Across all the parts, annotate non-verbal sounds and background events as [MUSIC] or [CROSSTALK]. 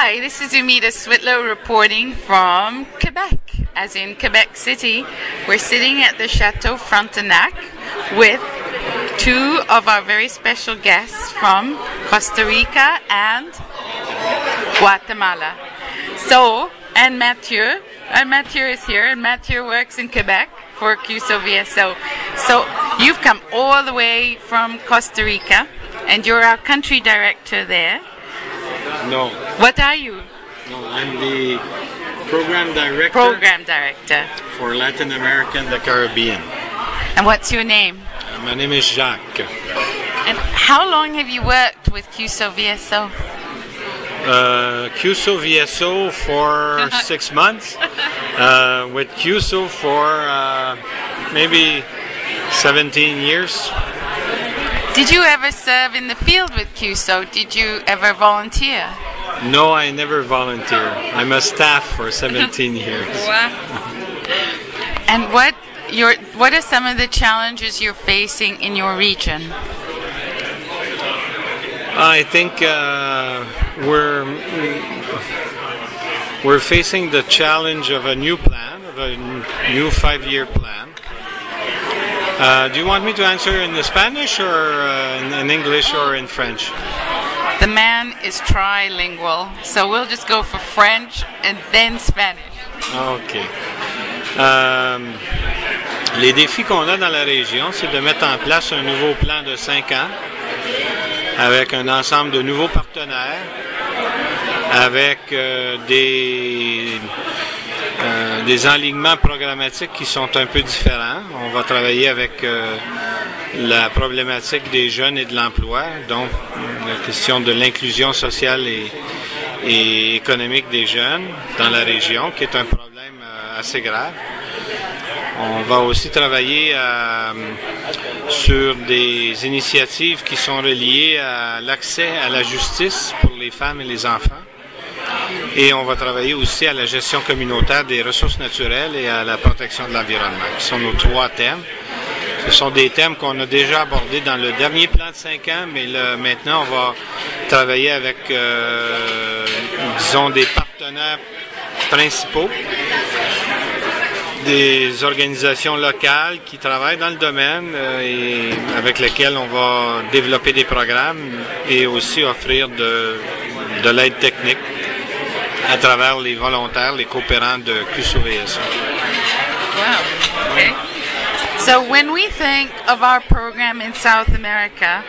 Hi, this is Umida Switlow reporting from Quebec, as in Quebec City. We're sitting at the Chateau Frontenac with two of our very special guests from Costa Rica and Guatemala. So, and Mathieu, and Mathieu is here, and Mathieu works in Quebec for CUSO VSO. So, you've come all the way from Costa Rica, and you're our country director there. No, What are you? no, I'm the program director Program director. for Latin America and the Caribbean. And what's your name? Uh, my name is Jacques. And how long have you worked with CUSO VSO? Uh, CUSO VSO for [LAUGHS] six months. Uh, with CUSO for uh, maybe 17 years. Did you ever serve in the field with CUSO? Did you ever volunteer? No, I never volunteer. I'm a staff for 17 [LAUGHS] years. And what your what are some of the challenges you're facing in your region? I think uh, we're we're facing the challenge of a new plan, of a new five-year plan. Uh, do you want me to answer in the Spanish or uh, in, in English or in French? The man is trilingual, so we'll just go for French and then Spanish. OK. Euh, les défis qu'on a dans la région, c'est de mettre en place un nouveau plan de cinq ans avec un ensemble de nouveaux partenaires, avec euh, des, euh, des enlignements programmatiques qui sont un peu différents. On va travailler avec euh, la problématique des jeunes et de l'emploi, donc la question de l'inclusion sociale et, économique des jeunes dans la région, qui est un problème euh, assez grave. On va aussi travailler sur des initiatives qui sont reliées à l'accès à la justice pour les femmes et les enfants. Et on va travailler aussi à la gestion communautaire des ressources naturelles et à la protection de l'environnement, qui sont nos trois thèmes. Ce sont des thèmes qu'on a déjà abordés dans le dernier plan de cinq ans, mais maintenant, on va travailler avec, euh, disons, des partenaires principaux, des organisations locales qui travaillent dans le domaine euh, et avec lesquelles on va développer des programmes et aussi offrir de l'aide technique à travers les volontaires, les coopérants de QSOVS. Wow. Okay. So when we think of our program in South America,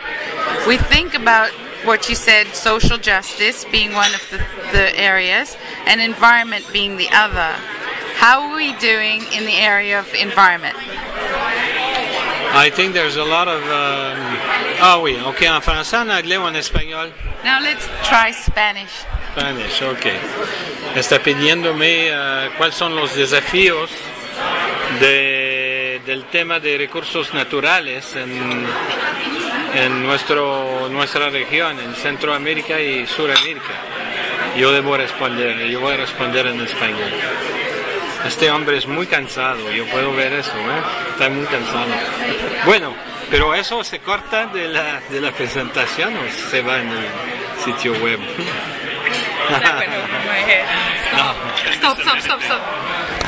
we think about what you said, social justice being one of the, the areas, and environment being the other. How are we doing in the area of environment? I think there's a lot of... um, ah oui, ok, en français, en anglais ou en espagnol? Now let's try Spanish. Spanish, ok. Está pidiéndome eh, cuáles son los desafíos de- del tema de recursos naturales en, en nuestro, nuestra región, en Centroamérica y Suramérica. Yo debo responder, yo voy a responder en español. Este hombre es muy cansado, yo puedo ver eso, ¿eh? Está muy cansado. Bueno, pero eso se corta de la, de la presentación o se va en el sitio web. [LAUGHS] [LAUGHS] Stop, stop, stop, stop.